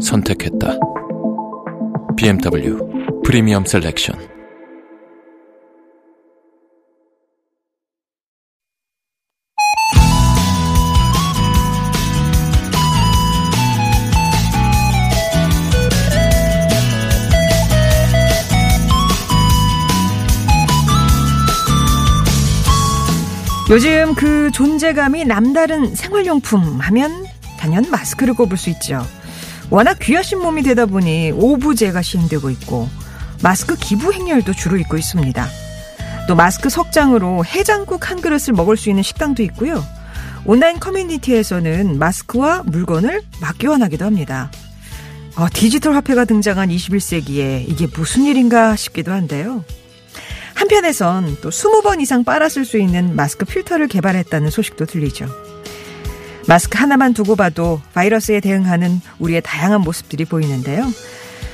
선택했다. BMW 프리미엄 셀렉션 요즘 그 존재감이 남다른 생활용품 하면 단연 마스크를 꼽을 수 있죠. 워낙 귀하신 몸이 되다 보니 오부제가 시행되고 있고 마스크 기부 행렬도 주로 있고 있습니다. 또 마스크 석장으로 해장국 한 그릇을 먹을 수 있는 식당도 있고요. 온라인 커뮤니티에서는 마스크와 물건을 막 교환하기도 합니다. 어, 디지털 화폐가 등장한 21세기에 이게 무슨 일인가 싶기도 한데요. 한편에선 또 20번 이상 빨았을 수 있는 마스크 필터를 개발했다는 소식도 들리죠. 마스크 하나만 두고 봐도 바이러스에 대응하는 우리의 다양한 모습들이 보이는데요.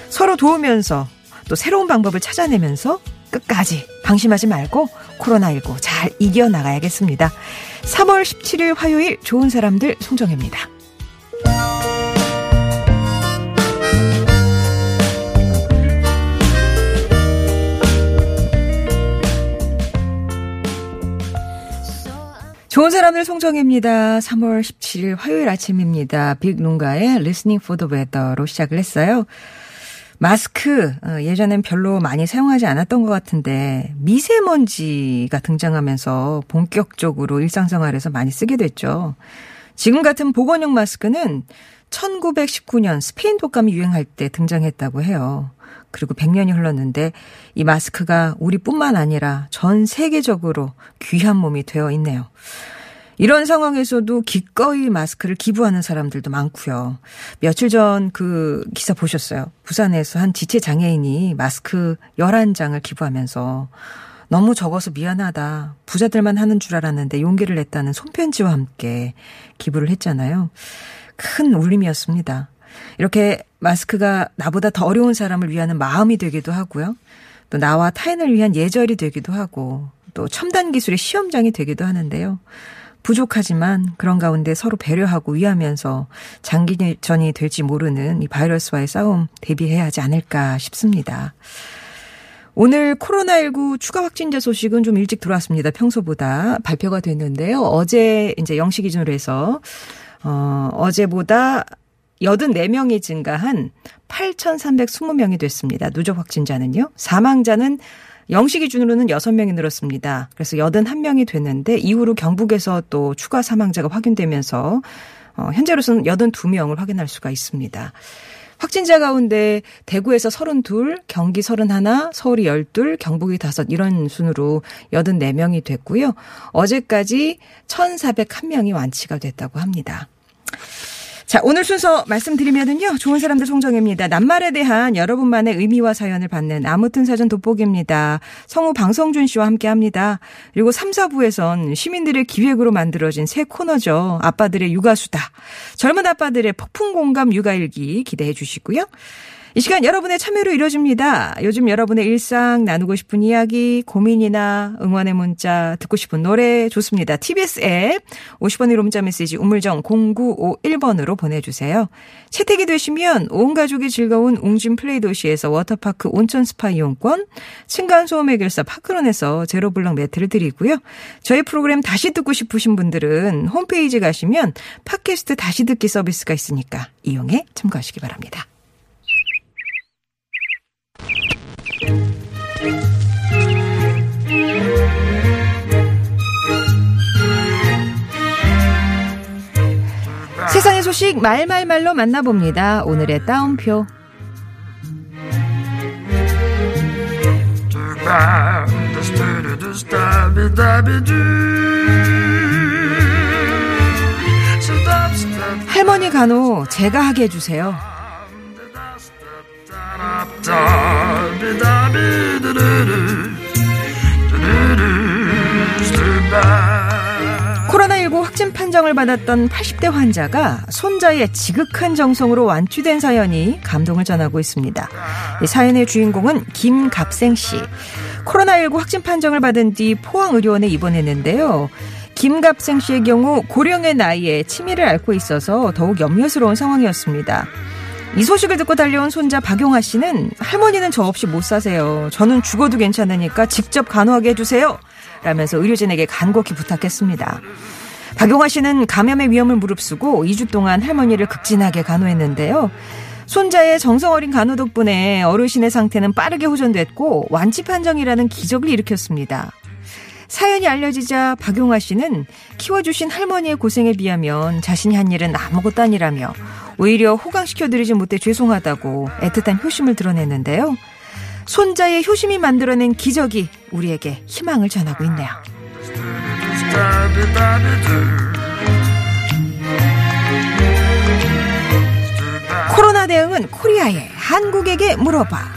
서로 도우면서 또 새로운 방법을 찾아내면서 끝까지 방심하지 말고 코로나19 잘 이겨나가야겠습니다. 3월 17일 화요일 좋은 사람들 송정혜입니다. 좋은 사람들 송정혜입니다. 3월 17일 화요일 아침입니다. 빅룬가의 Listening for the Weather로 시작을 했어요. 마스크 어, 예전엔 별로 많이 사용하지 않았던 것 같은데 미세먼지가 등장하면서 본격적으로 일상생활에서 많이 쓰게 됐죠. 지금 같은 보건용 마스크는 1919년 스페인 독감이 유행할 때 등장했다고 해요. 그리고 100년이 흘렀는데 이 마스크가 우리뿐만 아니라 전 세계적으로 귀한 몸이 되어 있네요. 이런 상황에서도 기꺼이 마스크를 기부하는 사람들도 많고요. 며칠 전 그 기사 보셨어요. 부산에서 한 지체 장애인이 마스크 11장을 기부하면서 너무 적어서 미안하다. 부자들만 하는 줄 알았는데 용기를 냈다는 손편지와 함께 기부를 했잖아요. 큰 울림이었습니다. 이렇게 마스크가 나보다 더 어려운 사람을 위하는 마음이 되기도 하고요. 또 나와 타인을 위한 예절이 되기도 하고 또 첨단 기술의 시험장이 되기도 하는데요. 부족하지만 그런 가운데 서로 배려하고 위하면서 장기전이 될지 모르는 이 바이러스와의 싸움 대비해야 하지 않을까 싶습니다. 오늘 코로나19 추가 확진자 소식은 좀 일찍 들어왔습니다. 평소보다 발표가 됐는데요. 어제 이제 영시 기준으로 해서 어 어제보다 84명이 증가한 8,320명이 됐습니다. 누적 확진자는요. 사망자는 영시 기준으로는 6명이 늘었습니다. 그래서 81명이 됐는데 이후로 경북에서 또 추가 사망자가 확인되면서 어, 현재로서는 82명을 확인할 수가 있습니다. 확진자 가운데 대구에서 32, 경기 31, 서울이 12, 경북이 5 이런 순으로 84명이 됐고요. 어제까지 1,401명이 완치가 됐다고 합니다. 자, 오늘 순서 말씀드리면은요. 좋은 사람들 송정입니다. 낱말에 대한 여러분만의 의미와 사연을 받는 아무튼 사전 돋보기입니다. 성우 방성준 씨와 함께 합니다. 그리고 3, 4부에선 시민들의 기획으로 만들어진 새 코너죠. 아빠들의 육아수다. 젊은 아빠들의 폭풍 공감 육아일기 기대해 주시고요. 이 시간 여러분의 참여로 이루어집니다. 요즘 여러분의 일상 나누고 싶은 이야기, 고민이나 응원의 문자, 듣고 싶은 노래 좋습니다. TBS 앱 50원의 문자 메시지 우물정 0951번으로 보내주세요. 채택이 되시면 온 가족이 즐거운 웅진 플레이 도시에서 워터파크 온천 스파 이용권, 층간소음 해결사 파크론에서 제로블럭 매트를 드리고요. 저희 프로그램 다시 듣고 싶으신 분들은 홈페이지 가시면 팟캐스트 다시 듣기 서비스가 있으니까 이용해 참고하시기 바랍니다. 세상의 소식 말말말로 만나봅니다. 오늘의 따옴표. 할머니 간호 제가 하게 해주세요. 코로나19 확진 판정을 받았던 80대 환자가 손자의 지극한 정성으로 완치된 사연이 감동을 전하고 있습니다. 이 사연의 주인공은 김갑생 씨. 코로나19 확진 판정을 받은 뒤 포항의료원에 입원했는데요. 김갑생 씨의 경우 고령의 나이에 치매를 앓고 있어서 더욱 염려스러운 상황이었습니다. 이 소식을 듣고 달려온 손자 박용아 씨는 할머니는 저 없이 못 사세요. 저는 죽어도 괜찮으니까 직접 간호하게 해주세요. 라면서 의료진에게 간곡히 부탁했습니다. 박용아 씨는 감염의 위험을 무릅쓰고 2주 동안 할머니를 극진하게 간호했는데요. 손자의 정성 어린 간호 덕분에 어르신의 상태는 빠르게 호전됐고 완치 판정이라는 기적을 일으켰습니다. 사연이 알려지자 박용아 씨는 키워주신 할머니의 고생에 비하면 자신이 한 일은 아무것도 아니라며 오히려 호강시켜드리지 못해 죄송하다고 애틋한 효심을 드러냈는데요. 손자의 효심이 만들어낸 기적이 우리에게 희망을 전하고 있네요. 코로나 대응은 코리아에 한국에게 물어봐.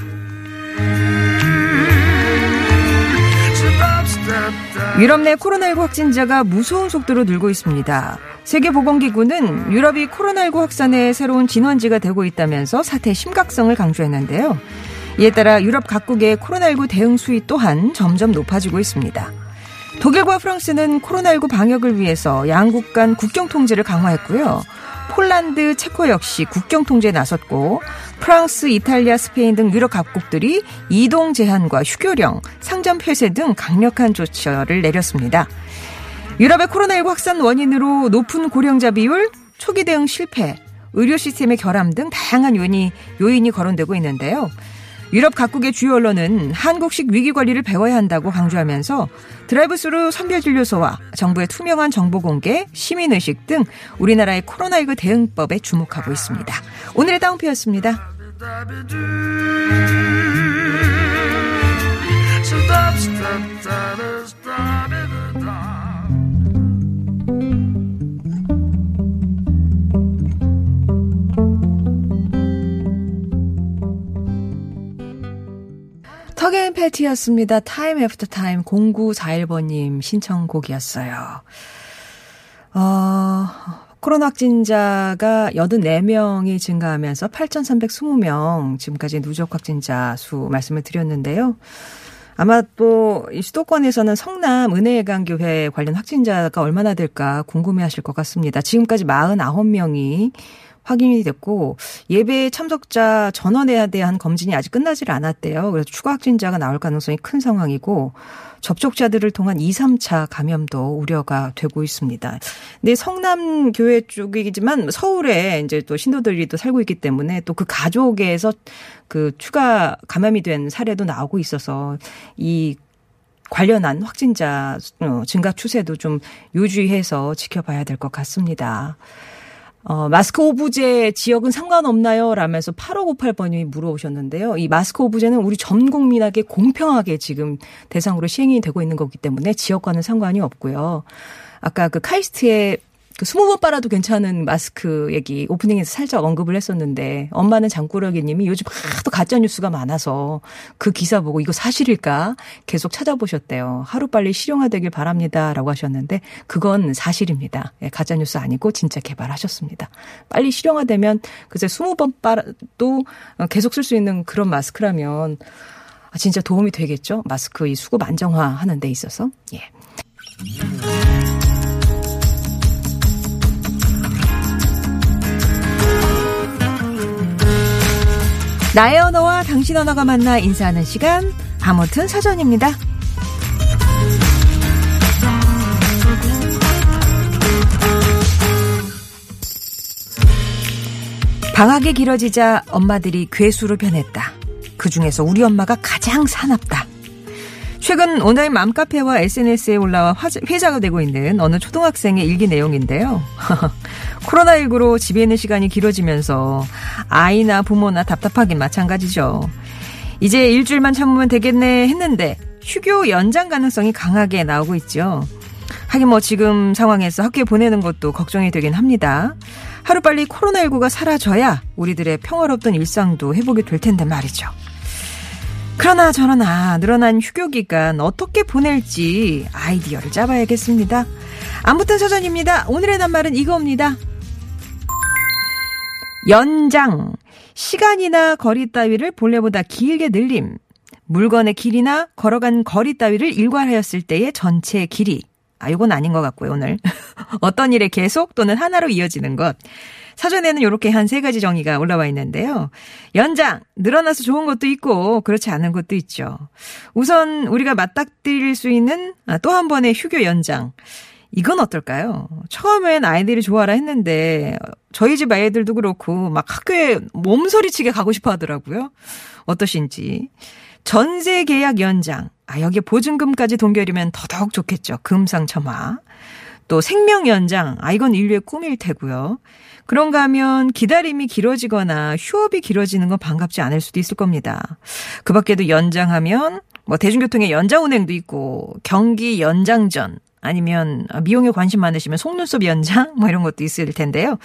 유럽 내 코로나19 확진자가 무서운 속도로 늘고 있습니다. 세계보건기구는 유럽이 코로나19 확산의 새로운 진원지가 되고 있다면서 사태의 심각성을 강조했는데요. 이에 따라 유럽 각국의 코로나19 대응 수위 또한 점점 높아지고 있습니다. 독일과 프랑스는 코로나19 방역을 위해서 양국 간 국경 통제를 강화했고요. 폴란드, 체코 역시 국경 통제에 나섰고 프랑스, 이탈리아, 스페인 등 유럽 각국들이 이동 제한과 휴교령, 상점 폐쇄 등 강력한 조처를 내렸습니다. 유럽의 코로나19 확산 원인으로 높은 고령자 비율, 초기 대응 실패, 의료 시스템의 결함 등 다양한 요인이, 요인이 거론되고 있는데요. 유럽 각국의 주요 언론은 한국식 위기 관리를 배워야 한다고 강조하면서 드라이브스루 선별 진료소와 정부의 투명한 정보 공개, 시민 의식 등 우리나라의 코로나19 대응법에 주목하고 있습니다. 오늘의 다운표였습니다. Tuck and Patti였습니다. Time After Time 0941번님 신청곡이었어요. 어, 코로나 확진자가 84명이 증가하면서 8,320명 지금까지 누적 확진자 수 말씀을 드렸는데요. 아마 또 수도권에서는 성남 은혜의강교회 관련 확진자가 얼마나 될까 궁금해 하실 것 같습니다. 지금까지 49명이 확인이 됐고 예배 참석자 전원에 대한 검진이 아직 끝나질 않았대요. 그래서 추가 확진자가 나올 가능성이 큰 상황이고 접촉자들을 통한 2, 3차 감염도 우려가 되고 있습니다. 근데 성남 교회 쪽이지만 서울에 이제 또 신도들이 또 살고 있기 때문에 또 그 가족에서 그 추가 감염이 된 사례도 나오고 있어서 이 관련한 확진자 어, 증가 추세도 좀 유주해서 지켜봐야 될 것 같습니다. 어, 마스크 오브제 지역은 상관없나요? 라면서 8558번님이 물어오셨는데요. 이 마스크 오브제는 우리 전 국민에게 공평하게 지금 대상으로 시행이 되고 있는 거기 때문에 지역과는 상관이 없고요. 아까 그 카이스트의 그 20번 빨아도 괜찮은 마스크 얘기 오프닝에서 살짝 언급을 했었는데 엄마는 장꾸러기 님이 요즘 하도 가짜 뉴스가 많아서 그 기사 보고 이거 사실일까 계속 찾아보셨대요. 하루빨리 실용화되길 바랍니다라고 하셨는데 그건 사실입니다. 예, 가짜 뉴스 아니고 진짜 개발하셨습니다. 빨리 실용화되면 글쎄 20번 빨아도 계속 쓸 수 있는 그런 마스크라면 아, 진짜 도움이 되겠죠? 마스크 이 수급 안정화 하는 데 있어서. 예. 나의 언어와 당신 언어가 만나 인사하는 시간 아무튼 사전입니다. 방학이 길어지자 엄마들이 괴수로 변했다. 그 중에서 우리 엄마가 가장 사납다. 최근 온라인 맘카페와 SNS에 올라와 회자가 되고 있는 어느 초등학생의 일기 내용인데요. 코로나19로 집에 있는 시간이 길어지면서 아이나 부모나 답답하긴 마찬가지죠. 이제 일주일만 참으면 되겠네 했는데 휴교 연장 가능성이 강하게 나오고 있죠. 하긴 뭐 지금 상황에서 학교에 보내는 것도 걱정이 되긴 합니다. 하루빨리 코로나19가 사라져야 우리들의 평화롭던 일상도 회복이 될 텐데 말이죠. 그러나 저러나 늘어난 휴교 기간 어떻게 보낼지 아이디어를 짜봐야겠습니다. 아무튼 사전입니다. 오늘의 낱말은 이겁니다. 연장. 시간이나 거리 따위를 본래보다 길게 늘림. 물건의 길이나 걸어간 거리 따위를 일괄하였을 때의 전체 길이. 아, 이건 아닌 것 같고요, 오늘. 어떤 일에 계속 또는 하나로 이어지는 것. 사전에는 이렇게 한 세 가지 정의가 올라와 있는데요. 연장, 늘어나서 좋은 것도 있고, 그렇지 않은 것도 있죠. 우선 우리가 맞닥뜨릴 수 있는 아, 또한 번의 휴교 연장. 이건 어떨까요? 처음엔 아이들이 좋아라 했는데, 저희 집 아이들도 그렇고, 막 학교에 몸소리치게 가고 싶어 하더라고요. 어떠신지. 전세 계약 연장. 아, 여기에 보증금까지 동결이면 더더욱 좋겠죠. 금상첨화. 또 생명 연장. 아, 이건 인류의 꿈일 테고요. 그런가 하면 기다림이 길어지거나 휴업이 길어지는 건 반갑지 않을 수도 있을 겁니다. 그 밖에도 연장하면 뭐 대중교통의 연장 운행도 있고 경기 연장전 아니면 미용에 관심 많으시면 속눈썹 연장 뭐 이런 것도 있을 텐데요.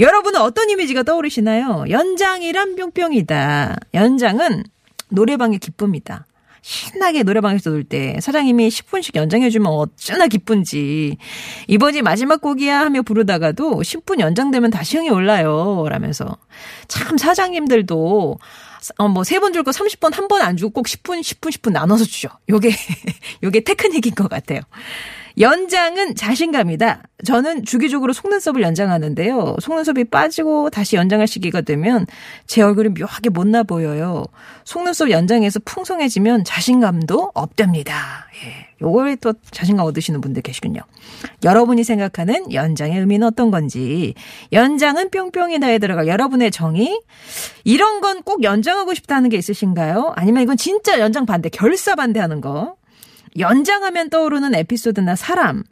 여러분은 어떤 이미지가 떠오르시나요? 연장이란 뿅뿅이다. 연장은 노래방의 기쁨이다. 신나게 노래방에서 놀 때 사장님이 10분씩 연장해주면 어쩌나 기쁜지 이번이 마지막 곡이야 하며 부르다가도 10분 연장되면 다시 형이 올라요 라면서 참 사장님들도 어, 뭐, 세 번 줄 거 30번 한 번 안 주고 꼭 10분, 10분, 10분 나눠서 주죠. 요게, 요게 테크닉인 것 같아요. 연장은 자신감이다. 저는 주기적으로 속눈썹을 연장하는데요. 속눈썹이 빠지고 다시 연장할 시기가 되면 제 얼굴이 묘하게 못나 보여요. 속눈썹 연장해서 풍성해지면 자신감도 업됩니다. 예. 요걸 또 자신감 얻으시는 분들 계시군요. 여러분이 생각하는 연장의 의미는 어떤 건지, 연장은 뿅뿅이다에 들어갈 여러분의 정의, 이런 건 꼭 연장하고 싶다는 게 있으신가요? 아니면 이건 진짜 연장 반대, 결사 반대하는 거? 연장하면 떠오르는 에피소드나 사람,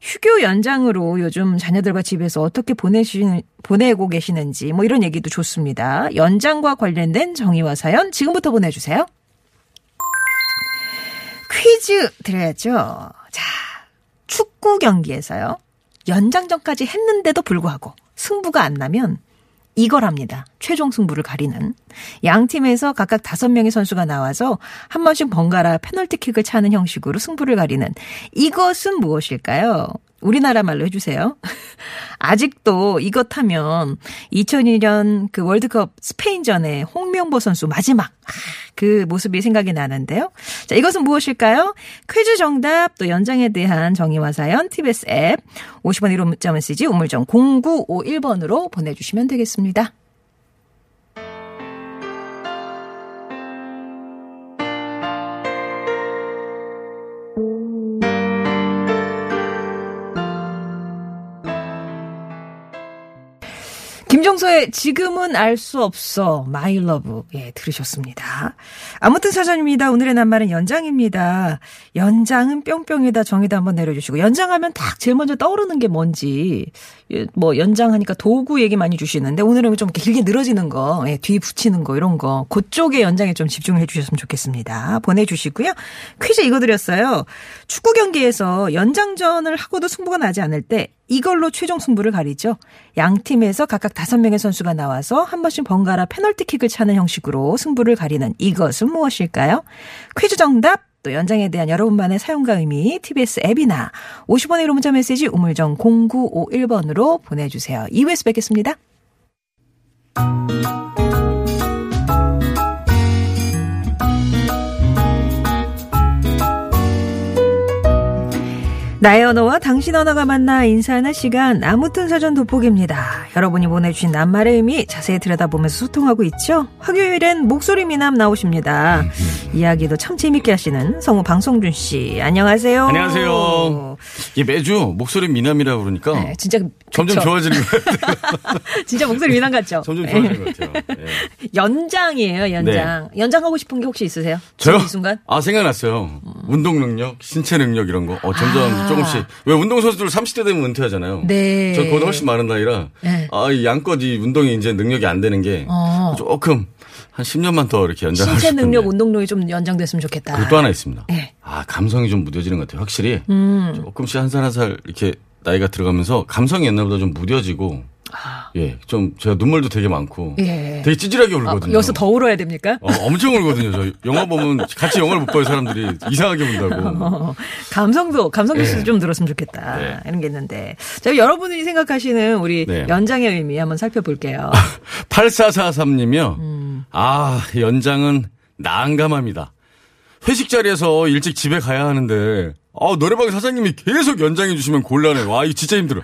휴교 연장으로 요즘 자녀들과 집에서 어떻게 보내시는, 보내고 계시는지, 뭐 이런 얘기도 좋습니다. 연장과 관련된 정의와 사연 지금부터 보내주세요. 퀴즈 드려야죠. 자, 축구 경기에서요. 연장전까지 했는데도 불구하고 승부가 안 나면 이걸합니다. 최종 승부를 가리는. 양 팀에서 각각 다섯 명의 선수가 나와서 한 번씩 번갈아 페널티킥을 차는 형식으로 승부를 가리는 이것은 무엇일까요? 우리나라 말로 해주세요. 아직도 이것 하면 2002년 그 월드컵 스페인전에 홍명보 선수 마지막 그 모습이 생각이 나는데요. 자, 이것은 무엇일까요? 퀴즈 정답 또 연장에 대한 정의와 사연 TBS 앱 50원 1호 문자 메시지 우물정 0951번으로 보내주시면 되겠습니다. 김종서의 지금은 알 수 없어 my love 예 들으셨습니다. 아무튼 사전입니다. 오늘의 낱말은 연장입니다. 연장은 뿅뿅이다 정의도 한번 내려주시고 연장하면 딱 제일 먼저 떠오르는 게 뭔지 예, 뭐 연장하니까 도구 얘기 많이 주시는데 오늘은 좀 길게 늘어지는 거 예, 덧붙이는 거 이런 거 그쪽에 연장에 좀 집중을 해주셨으면 좋겠습니다. 보내주시고요. 퀴즈 이거 드렸어요. 축구 경기에서 연장전을 하고도 승부가 나지 않을 때 이걸로 최종 승부를 가리죠. 양 팀에서 각각 다섯 명의 선수가 나와서 한 번씩 번갈아 페널티킥을 차는 형식으로 승부를 가리는 이것은 무엇일까요? 퀴즈 정답 또 연장에 대한 여러분만의 사용과 의미 TBS 앱이나 50원의 1호 문자 메시지 우물정 0951번으로 보내주세요. 2부에서 뵙겠습니다. 나의 언어와 당신 언어가 만나 인사하는 시간 아무튼 사전 돋보기입니다. 여러분이 보내주신 낱말의 의미 자세히 들여다보면서 소통하고 있죠. 화요일엔 목소리 미남 나오십니다. 이야기도 참 재밌게 하시는 성우 방송준 씨 안녕하세요. 안녕하세요. 이 매주 목소리 미남이라 그러니까 네, 진짜 점점? 좋아지는 것 같아요. 진짜 목소리 미남 같죠? 점점 좋아지는 것 같아요. 예. 연장이에요, 연장. 연장하고 싶은 게 혹시 있으세요? 저요? 이 순간? 아 생각났어요. 운동 능력, 신체 능력 이런 거. 어, 점점 아. 조금씩. 왜 운동 선수들 30대 되면 은퇴하잖아요. 네. 저 그보다 훨씬 많은 나이라. 네. 아, 이 양껏 이 운동이 이제 능력이 안 되는 게 어. 조금 한 10년만 더 이렇게 연장하고 신체 싶은데. 능력, 운동력이 좀 연장됐으면 좋겠다. 그리고 또 하나 있습니다. 네. 아, 감성이 좀 무뎌지는 것 같아요. 확실히. 음. 조금씩 한 살 한 살 이렇게 나이가 들어가면서 감성이 옛날보다 좀 무뎌지고 예, 좀 제가 눈물도 되게 많고 예. 되게 찌질하게 아, 울거든요. 여기서 더 울어야 됩니까? 어, 엄청 울거든요. 저 영화 보면 같이 영화를 못 봐요 사람들이 이상하게 운다고. 어, 감성도 감성 뉴스도 네. 좀 들었으면 좋겠다 네. 이런 게 있는데 자 여러분이 생각하시는 우리 네. 연장의 의미 한번 살펴볼게요. 8443님이요. 음. 아, 연장은 난감합니다. 회식 자리에서 일찍 집에 가야 하는데, 아, 노래방 사장님이 계속 연장해 주시면 곤란해. 와, 이거 진짜 힘들어.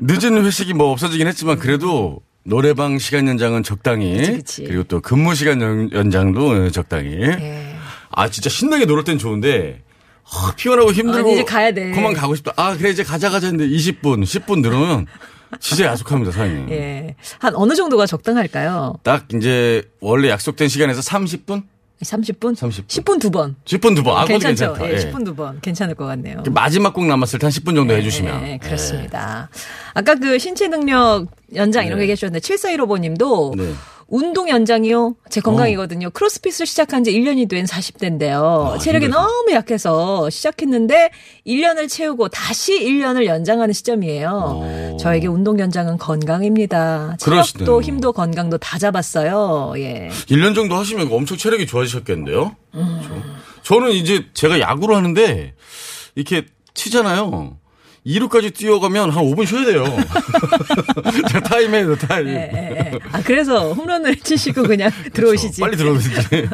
늦은 회식이 뭐 없어지긴 했지만, 그래도 노래방 시간 연장은 적당히. 그치, 그치. 리고 또 근무 시간 연, 연장도 적당히. 예. 아, 진짜 신나게 놀을 땐 좋은데, 아, 피곤하고 힘들고. 아, 이제 가야 돼. 그만 가고 싶다. 아, 그래, 이제 가자, 가자 했는데 20분, 10분 늘으면 진짜 야속합니다, 사장님. 예. 한 어느 정도가 적당할까요? 딱 이제 원래 약속된 시간에서 30분? 30분? 30분. 10분 두 번. 10분 두 번. 아, 괜찮죠? 괜찮다. 예, 예. 10분 두 번. 괜찮을 것 같네요. 마지막 곡 남았을 때 한 10분 정도 해주시면. 네, 그렇습니다. 아까 그 신체 능력 연장 이런 거 네. 얘기하셨는데 7415님도 네. 운동 연장이요? 제 건강이거든요. 크로스핏을 시작한 지 1년이 된 40대인데요. 아, 체력이 힘들죠. 너무 약해서 시작했는데 1년을 채우고 다시 1년을 연장하는 시점이에요. 오. 저에게 운동 연장은 건강입니다. 체력도 힘도 건강도 다 잡았어요. 예. 1년 정도 하시면 엄청 체력이 좋아지셨겠는데요? 음. 저, 는 이제 제가 야구를 하는데 이렇게 치잖아요. 2루까지 뛰어가면 한 5분 쉬어야 돼요. 제가 타임해요, 타임. 예, 예, 예. 아, 그래서 홈런을 치시고 그냥 들어오시지. 빨리 들어오시지.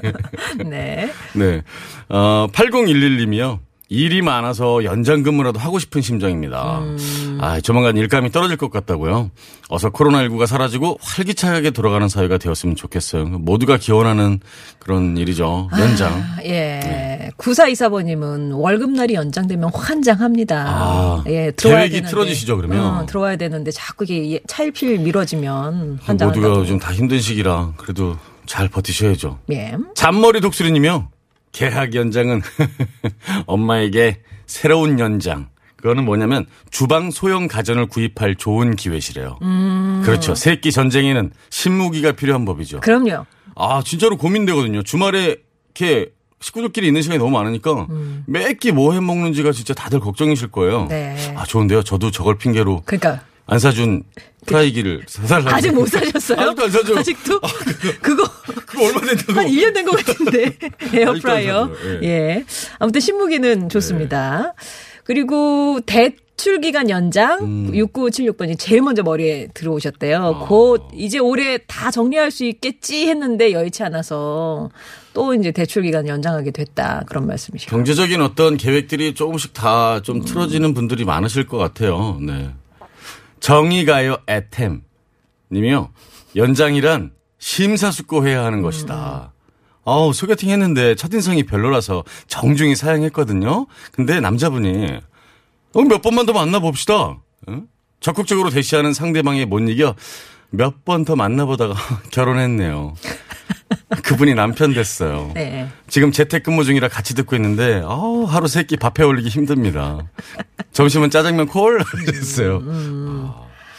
네. 네. 어, 8011님이요. 일이 많아서 연장 근무라도 하고 싶은 심정입니다. 음. 아, 조만간 일감이 떨어질 것 같다고요. 어서 코로나19가 사라지고 활기차게 돌아가는 사회가 되었으면 좋겠어요. 모두가 기원하는 그런 일이죠. 연장. 아, 예. 9424번님은 월급날이 연장되면 환장합니다. 아, 예, 들어와야 계획이 되는데. 틀어지시죠, 그러면? 어, 들어와야 되는데 자꾸 이게 차일피일 미뤄지면 모두가 환장한다고. 요즘 다 힘든 시기라 그래도 잘 버티셔야죠. 예. 잔머리 독수리님이요. 계약 연장은 엄마에게 새로운 연장. 그거는 뭐냐면 주방 소형 가전을 구입할 좋은 기회시래요. 음. 그렇죠. 새끼 전쟁에는 신무기가 필요한 법이죠. 그럼요. 아 진짜로 고민되거든요. 주말에 이렇게 식구들끼리 있는 시간이 너무 많으니까 매끼 뭐 해 먹는지가 진짜 다들 걱정이실 거예요. 음. 네. 아 좋은데요. 저도 저걸 핑계로 그러니까 안 사준 프라이기를 사달라고. 아직 못 사셨어요? 아직도 안 사죠. 아직도 그거 그거 얼마 된다고? 한 1년 된 것 같은데. 에어프라이어. 사죠. 예. 아무튼 신무기는 좋습니다. 그리고 대출 기간 연장 음. 6976번이 제일 먼저 머리에 들어오셨대요. 아. 곧 이제 올해 다 정리할 수 있겠지 했는데 여의치 않아서 또 이제 대출 기간 연장하게 됐다. 그런 말씀이시죠. 경제적인 어떤 계획들이 조금씩 다좀 틀어지는 분들이 많으실 것 같아요. 네. 정의가요 애템 님이요. 연장이란 심사숙고해야 하는 것이다. 아우 소개팅 했는데 첫인상이 별로라서 정중히 사양했거든요. 근데 남자분이 어, 몇 번만 더 만나봅시다. 응? 적극적으로 대시하는 상대방에 못 이겨 몇 번 더 만나보다가 결혼했네요. 그분이 남편 됐어요. 네. 지금 재택근무 중이라 같이 듣고 있는데 어우, 하루 세 끼 밥해 올리기 힘듭니다. 점심은 짜장면 콜 하셨어요.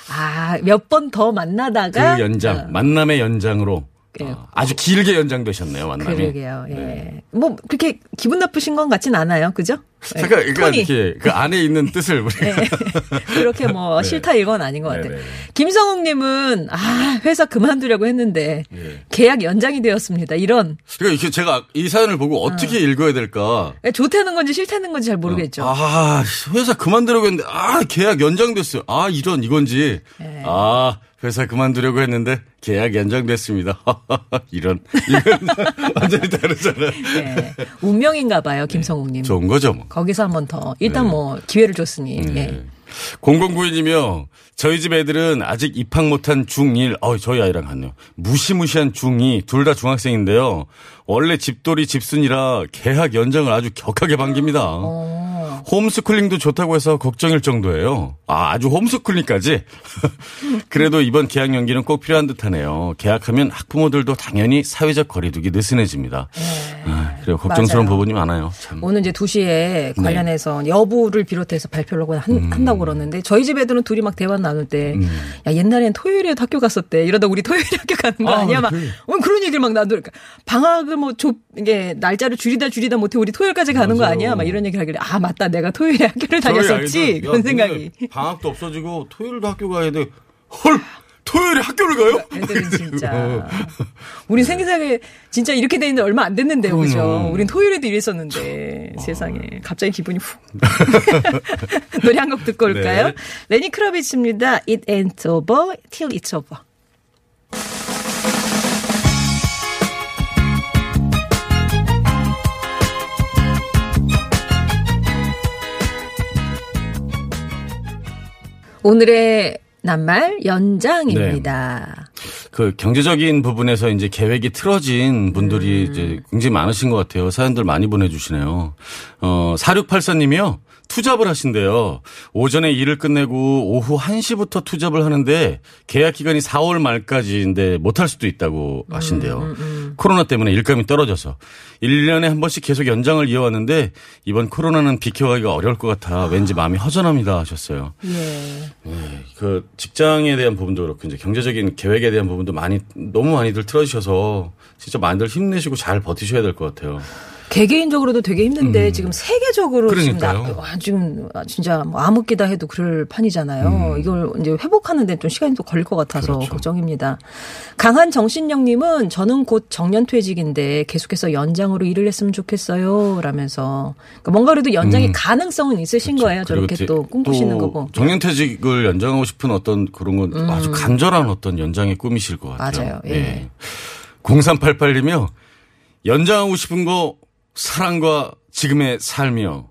아, 몇 번 더 만나다가 그 연장 만남의 연장으로 예. 아, 아주 길게 연장되셨네요 만남이. 그러게요. 예. 네. 뭐 그렇게 기분 나쁘신 건 같진 않아요. 그죠? 예. 그러니까 톤이. 이렇게 그 안에 있는 뜻을 우리 네. 그렇게 뭐 네. 싫다 이건 아닌 것 같아요. 네, 네. 김성욱님은 아 회사 그만두려고 했는데 예. 계약 연장이 되었습니다. 이런 그러니까 이렇게 제가 이 사연을 보고 어떻게 읽어야 될까? 좋다는 건지 싫다는 건지 잘 모르겠죠. 아 회사 그만두려고 했는데 아 계약 연장됐어요. 아 이런 이건지 네. 아 회사 그만두려고 했는데 계약 연장됐습니다. 이런 이건 완전히 다르잖아요. 예. 운명인가 봐요, 김성욱님. 좋은 거죠 뭐. 거기서 한 번 더. 일단 네. 뭐 기회를 줬으니. 네. 예. 0092님이요. 저희 집 애들은 아직 입학 못한 중1, 어, 저희 아이랑 같네요. 무시무시한 중2, 둘 다 중학생인데요. 원래 집돌이 집순이라 계약 연장을 아주 격하게 반깁니다. 어. 홈스쿨링도 좋다고 해서 걱정일 정도예요. 아, 아주 홈스쿨링까지? 그래도 이번 계약 연기는 꼭 필요한 듯 하네요. 계약하면 학부모들도 당연히 사회적 거리두기 느슨해집니다. 아, 그리고 걱정스러운 네. 맞아요. 부분이 많아요. 참. 오늘 이제 2시에 네. 관련해서 여부를 비롯해서 발표를 하고 한, 음. 한다고 그러는데 저희 집 애들은 둘이 막 대화 나눌 때 야, 옛날엔 토요일에 학교 갔었대. 이러다 우리 토요일에 학교 가는 거 아, 아, 니야 막, 그래. 어, 그런 얘기를 막 나누니까. 방학을 뭐 좁, 이게 날짜를 줄이다 줄이다 못해 우리 토요일까지 가는 거 맞아요. 아니야? 막 이런 얘기를 하길래 아, 맞다. 내가 토요일에 학교를 다녔었지. 그런 생각이. 방학도 없어지고 토요일도 학교 가야 돼. 헐! 토요일에 학교를 가요? 애들은 진짜. 우린 생기사에 진짜 이렇게 돼 있는데 얼마 안 됐는데요, 그죠? 우린 토요일에도 이랬었는데 세상에 갑자기 기분이 훅. 노래 한 곡 듣고 올까요? 네. 레니 크라비츠입니다. It ain't over till it's over. 오늘의 낱말 연장입니다. 그 경제적인 부분에서 이제 계획이 틀어진 분들이 음. 이제 굉장히 많으신 것 같아요. 사연들 많이 보내주시네요. 어, 4684님이요. 투잡을 하신대요. 오전에 일을 끝내고 오후 1시부터 투잡을 하는데 계약 기간이 4월 말까지인데 못할 수도 있다고 음, 하신대요. 코로나 때문에 일감이 떨어져서 1년에 한 번씩 계속 연장을 이어왔는데 이번 코로나는 비켜가기가 어려울 것 같아 왠지 마음이 허전합니다 하셨어요. 예. 그 직장에 대한 부분도 그렇고 이제 경제적인 계획에 대한 부분도 많이 너무 많이들 틀어주셔서 진짜 많이들 힘내시고 잘 버티셔야 될 것 같아요. 개개인적으로도 되게 힘든데 지금 세계적으로 지금, 음. 그러니까요. 나, 와, 지금 진짜 뭐 암흑기다 해도 그럴 판이잖아요. 이걸 이제 회복하는 데 좀 시간이 또 걸릴 것 같아서 음. 그렇죠. 걱정입니다. 강한 정신영님은 저는 곧 정년퇴직인데 계속해서 연장으로 일을 했으면 좋겠어요. 라면서 그러니까 뭔가 그래도 연장의 가능성은 있으신 거예요. 음. 그렇죠. 그리고 저렇게 제- 또 꿈꾸시는 또 거고. 음. 정년퇴직을 연장하고 싶은 어떤 그런 건 아주 간절한 어떤 연장의 꿈이실 것 같아요. 맞아요. 예. 0388이며 연장하고 싶은 거 사랑과 지금의 삶이요.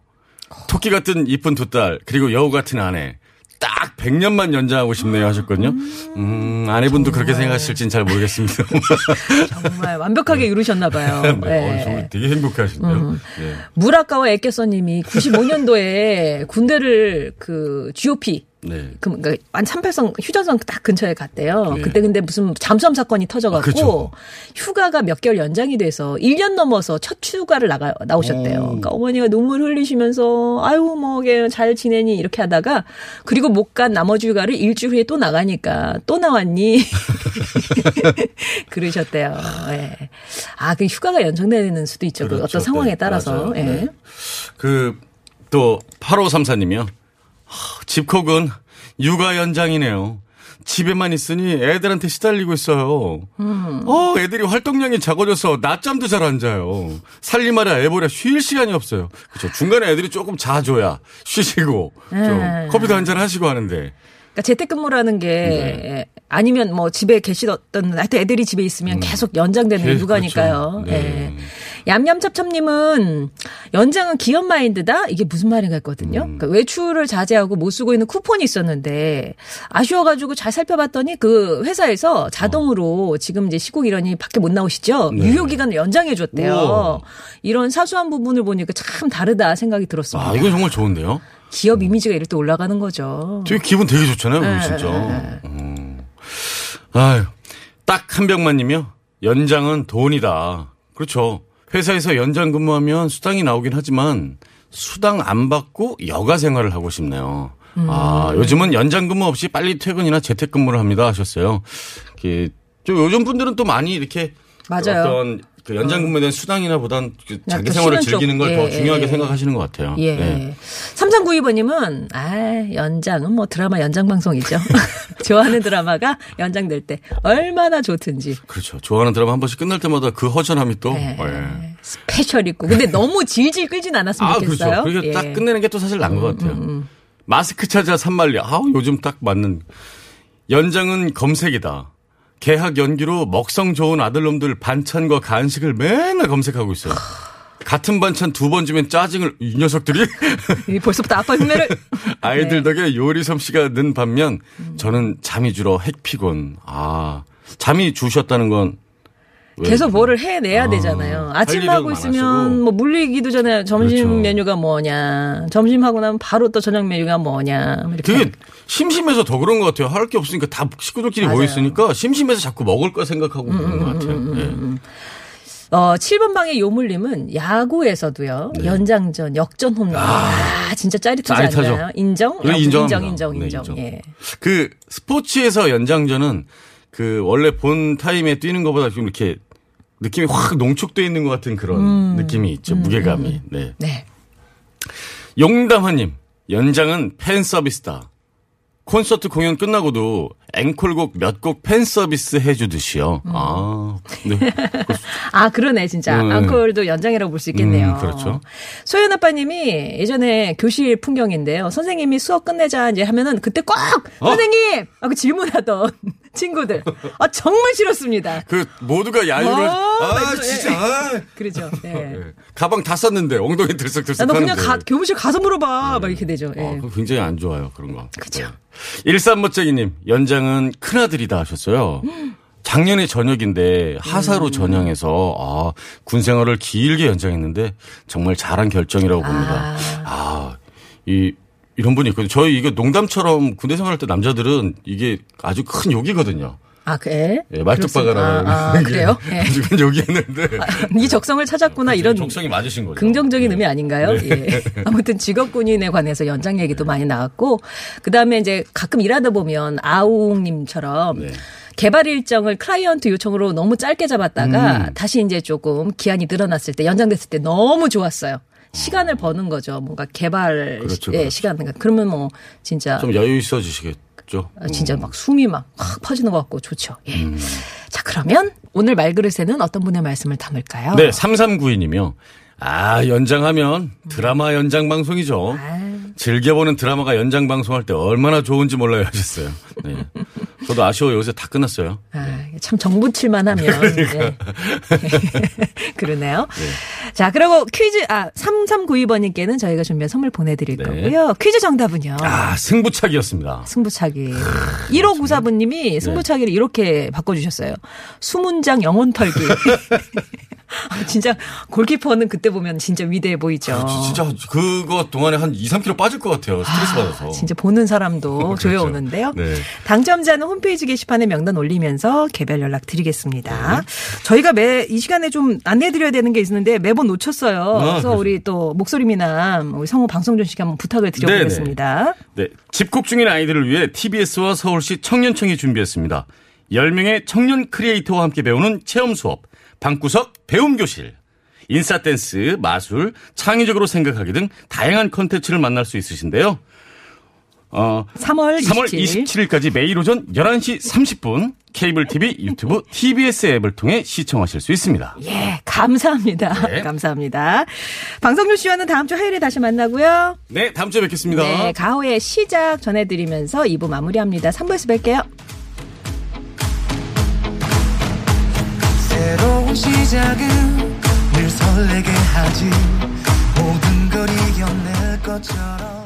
토끼 같은 이쁜 두 딸 그리고 여우 같은 아내 딱 100년만 연장하고 싶네요 하셨거든요. 음, 아내분도 그렇게 생각하실진 잘 모르겠습니다. 정말 완벽하게 이루셨나 봐요. 네. 어, 예. 정말 되게 행복하시네요. 예. 무라카와 애께서님이 95년도에 군대를 그 GOP 네. 그, 그러니까 한 38선 휴전선 딱 근처에 갔대요. 네. 그때 근데 무슨 잠수함 사건이 터져갖고 아, 그렇죠. 휴가가 몇 개월 연장이 돼서 1년 넘어서 첫 휴가를 나가 나오셨대요. 오. 그러니까 어머니가 눈물 흘리시면서 아유 뭐잘 지내니 이렇게 하다가 그리고 못 간 나머지 휴가를 일주일 후에 또 나가니까 또 나왔니 그러셨대요. 예. 아, 그 휴가가 연장되는 수도 있죠. 그 그렇죠. 어떤 상황에 네, 따라서. 예. 네. 그, 또, 8534님이요. 집콕은 육아 연장이네요. 집에만 있으니 애들한테 시달리고 있어요. 음. 어, 애들이 활동량이 작아져서 낮잠도 잘 안 자요. 살림하랴 애보랴 쉴 시간이 없어요. 그렇죠. 중간에 애들이 조금 자줘야 쉬시고 좀 네. 커피도 한 잔 하시고 하는데 그러니까 재택근무라는 게 네. 아니면 뭐 집에 계시던 하여튼 애들이 집에 있으면 계속 연장되는 계속 육아니까요. 음. 그렇죠. 네. 예. 얌얌찹찹님은 연장은 기업 마인드다 이게 무슨 말인가 했거든요. 음. 그러니까 외출을 자제하고 못 쓰고 있는 쿠폰이 있었는데 아쉬워가지고 잘 살펴봤더니 그 회사에서 자동으로 지금 이제 시국 이러니 밖에 못 나오시죠. 네. 유효 기간을 연장해줬대요. 우와. 이런 사소한 부분을 보니까 참 다르다 생각이 들었습니다. 아, 이건 정말 좋은데요. 기업 이미지가 이럴 때 올라가는 거죠. 되게 기분 되게 좋잖아요, 네, 진짜. 네, 음. 아유, 딱 한 병만님이요. 연장은 돈이다. 그렇죠. 회사에서 연장 근무하면 수당이 나오긴 하지만 수당 안 받고 여가 생활을 하고 싶네요. 아, 요즘은 연장 근무 없이 빨리 퇴근이나 재택 근무를 합니다 하셨어요. 이렇게 좀 요즘 분들은 또 많이 이렇게 맞아요. 어떤 그 연장 근무에 대한 수당이나 보단 그 자기 더 생활을. 즐기는 걸더 예, 중요하게 예. 생각하시는 것 같아요. 예. 네. 3392번님은, 아, 연장은 뭐 드라마 연장 방송이죠. 좋아하는 드라마가 연장될 때 얼마나 좋든지. 그렇죠. 좋아하는 드라마 한 번씩 끝날 때마다 그 허전함이 또. 예. 예. 스페셜 있고. 근데 너무 질질 끌진 않았으면 아, 좋겠어요. 그렇죠. 그게 예. 음, 딱 끝내는 게 또 사실 난것 같아요. 마스크 찾아 삼만리. 아우, 요즘 딱 맞는. 연장은 검색이다. 개학 연기로 먹성 좋은 아들놈들 반찬과 간식을 맨날 검색하고 있어요. 같은 반찬 두 번 주면 짜증을 이 녀석들이 이 벌써부터 아빠 흉내를. 아이들 네. 덕에 요리 솜씨가 는 반면 저는 잠이 줄어 핵피곤. 아 잠이 주셨다는 건 왜? 계속 뭐를 해내야 아, 되잖아요. 할 아침 하고 있으면. 뭐 물리기도 전에 점심 그렇죠. 메뉴가 뭐냐. 점심 하고 나면 바로 또 저녁 메뉴가 뭐냐. 이렇게. 그게 심심해서 더 그런 것 같아요. 할 게 없으니까 다 식구들끼리. 음, 모여 있으니까 심심해서 자꾸 먹을 거 생각하고 그런 것 같아요. 예. 어, 7번 방의 요물님은 야구에서도요. 연장전, 역전 홈런. 아, 진짜 짜릿하지 네. 짜릿하죠. 않나요? 인정? 역- 인정합니다. 인정, 인정, 네, 인정. 인정. 예. 그 스포츠에서 연장전은 그 원래 본 타임에 뛰는 것보다 좀 이렇게 느낌이 확 농축돼 있는 것 같은 그런 음. 느낌이 있죠. 무게감이. 네. 네. 용담하님 연장은 팬 서비스다. 콘서트 공연 끝나고도 앵콜곡 몇 곡 팬 서비스 해주듯이요. 아, 네. 아, 그러네, 진짜. 음. 앙콜도 연장이라고 볼 수 있겠네요. 음, 그렇죠. 소연 아빠님이 예전에 교실 풍경인데요. 선생님이 수업 끝내자 이제 하면은 그때 꼭 어? 선생님! 하고 질문하던 친구들. 아, 정말 싫었습니다. 그 모두가 야유를 어, 아 맞죠. 진짜 아. 그러죠. 예. 예. 가방 다 쌌는데 엉덩이 들썩들썩 야, 너 그냥. 가, 교무실 가서 물어봐. 막 이렇게 되죠. 예. 아, 굉장히 안 좋아요, 그런 거. 그쵸. 네. 13멋쟁이님, 연장은 큰아들이다 하셨어요. 작년에 전역인데 하사로 음. 전향해서 아, 군 생활을 길게 연장했는데 정말 잘한 결정이라고 봅니다. 아, 이 이런 분이 있거든요. 저희 이거 농담처럼 군대 생활할 때 남자들은 이게 아주 큰 욕이거든요. 아, 그래? 예, 말뚝박아라. 아, 아, 그래요? 예. 아주 큰 욕이었는데. 이 적성을 찾았구나 이런 적성이 맞으신 거죠. 긍정적인 의미 아닌가요? 예. 아무튼 직업군인에 관해서 연장 얘기도 많이 나왔고 그 다음에 이제 가끔 일하다 보면 아웅님처럼 네. 개발 일정을 클라이언트 요청으로 너무 짧게 잡았다가 음. 다시 이제 조금 기한이 늘어났을 때 연장됐을 때 너무 좋았어요. 시간을 버는 거죠. 뭔가 개발 그렇죠, 예, 그렇죠. 시간 그러면 뭐 진짜 좀 여유 있어지시겠죠. 아, 진짜 막 숨이 막 확 퍼지는 것 같고 좋죠. 예. 자, 그러면 오늘 말그릇에는 어떤 분의 말씀을 담을까요? 네, 3392님이요. 아, 연장하면 드라마 연장 방송이죠. 즐겨보는 드라마가 연장 방송할 때 얼마나 좋은지 몰라요 하셨어요. 네. 저도 아쉬워요. 요새 다 끝났어요. 아, 참 정붙일만 하면. 네. 그러네요. 자, 그리고 퀴즈, 아, 3392번님께는 저희가 준비한 선물 보내드릴 네. 거고요. 퀴즈 정답은요. 아, 승부차기였습니다. 승부차기. 1594번님이 승부차기를 이렇게 바꿔주셨어요. 수문장 영혼 털기. 아, 진짜 골키퍼는 그때 보면 진짜 위대해 보이죠. 아, 진짜 그거 동안에 한 2, 3kg 빠질 것 같아요. 스트레스 받아서. 진짜 보는 사람도 그렇죠. 조여오는데요. 네. 당첨자는 홈페이지 게시판에 명단 올리면서 개별 연락 드리겠습니다. 네. 저희가 매 이 시간에 좀 안내드려야 되는 게 있는데 매번 놓쳤어요. 아, 그래서 그렇죠. 우리 또 목소리 미남 우리 성우 방송준 씨가 한번 부탁을 드려보겠습니다. 네. 집콕 중인 아이들을 위해 TBS와 서울시 청년청이 준비했습니다. 10명의 청년 크리에이터와 함께 배우는 체험 수업, 방구석 배움 교실. 인싸 댄스, 마술, 창의적으로 생각하기 등 다양한 컨텐츠를 만날 수 있으신데요. 어, 3월 3월 27일 27일까지 매일 오전 11시 30분 케이블 TV, 유튜브, TBS 앱을 통해 시청하실 수 있습니다. 예, 감사합니다. 네. 감사합니다. 방송준 씨와는 다음 주 화요일에 다시 만나고요. 네, 다음 주에 뵙겠습니다. 네, 가호의 시작 전해드리면서 2부 마무리합니다. 3부에서 뵐게요. 새로운 시작은 늘 설레게 하지 모든 걸 이겨낼 것처럼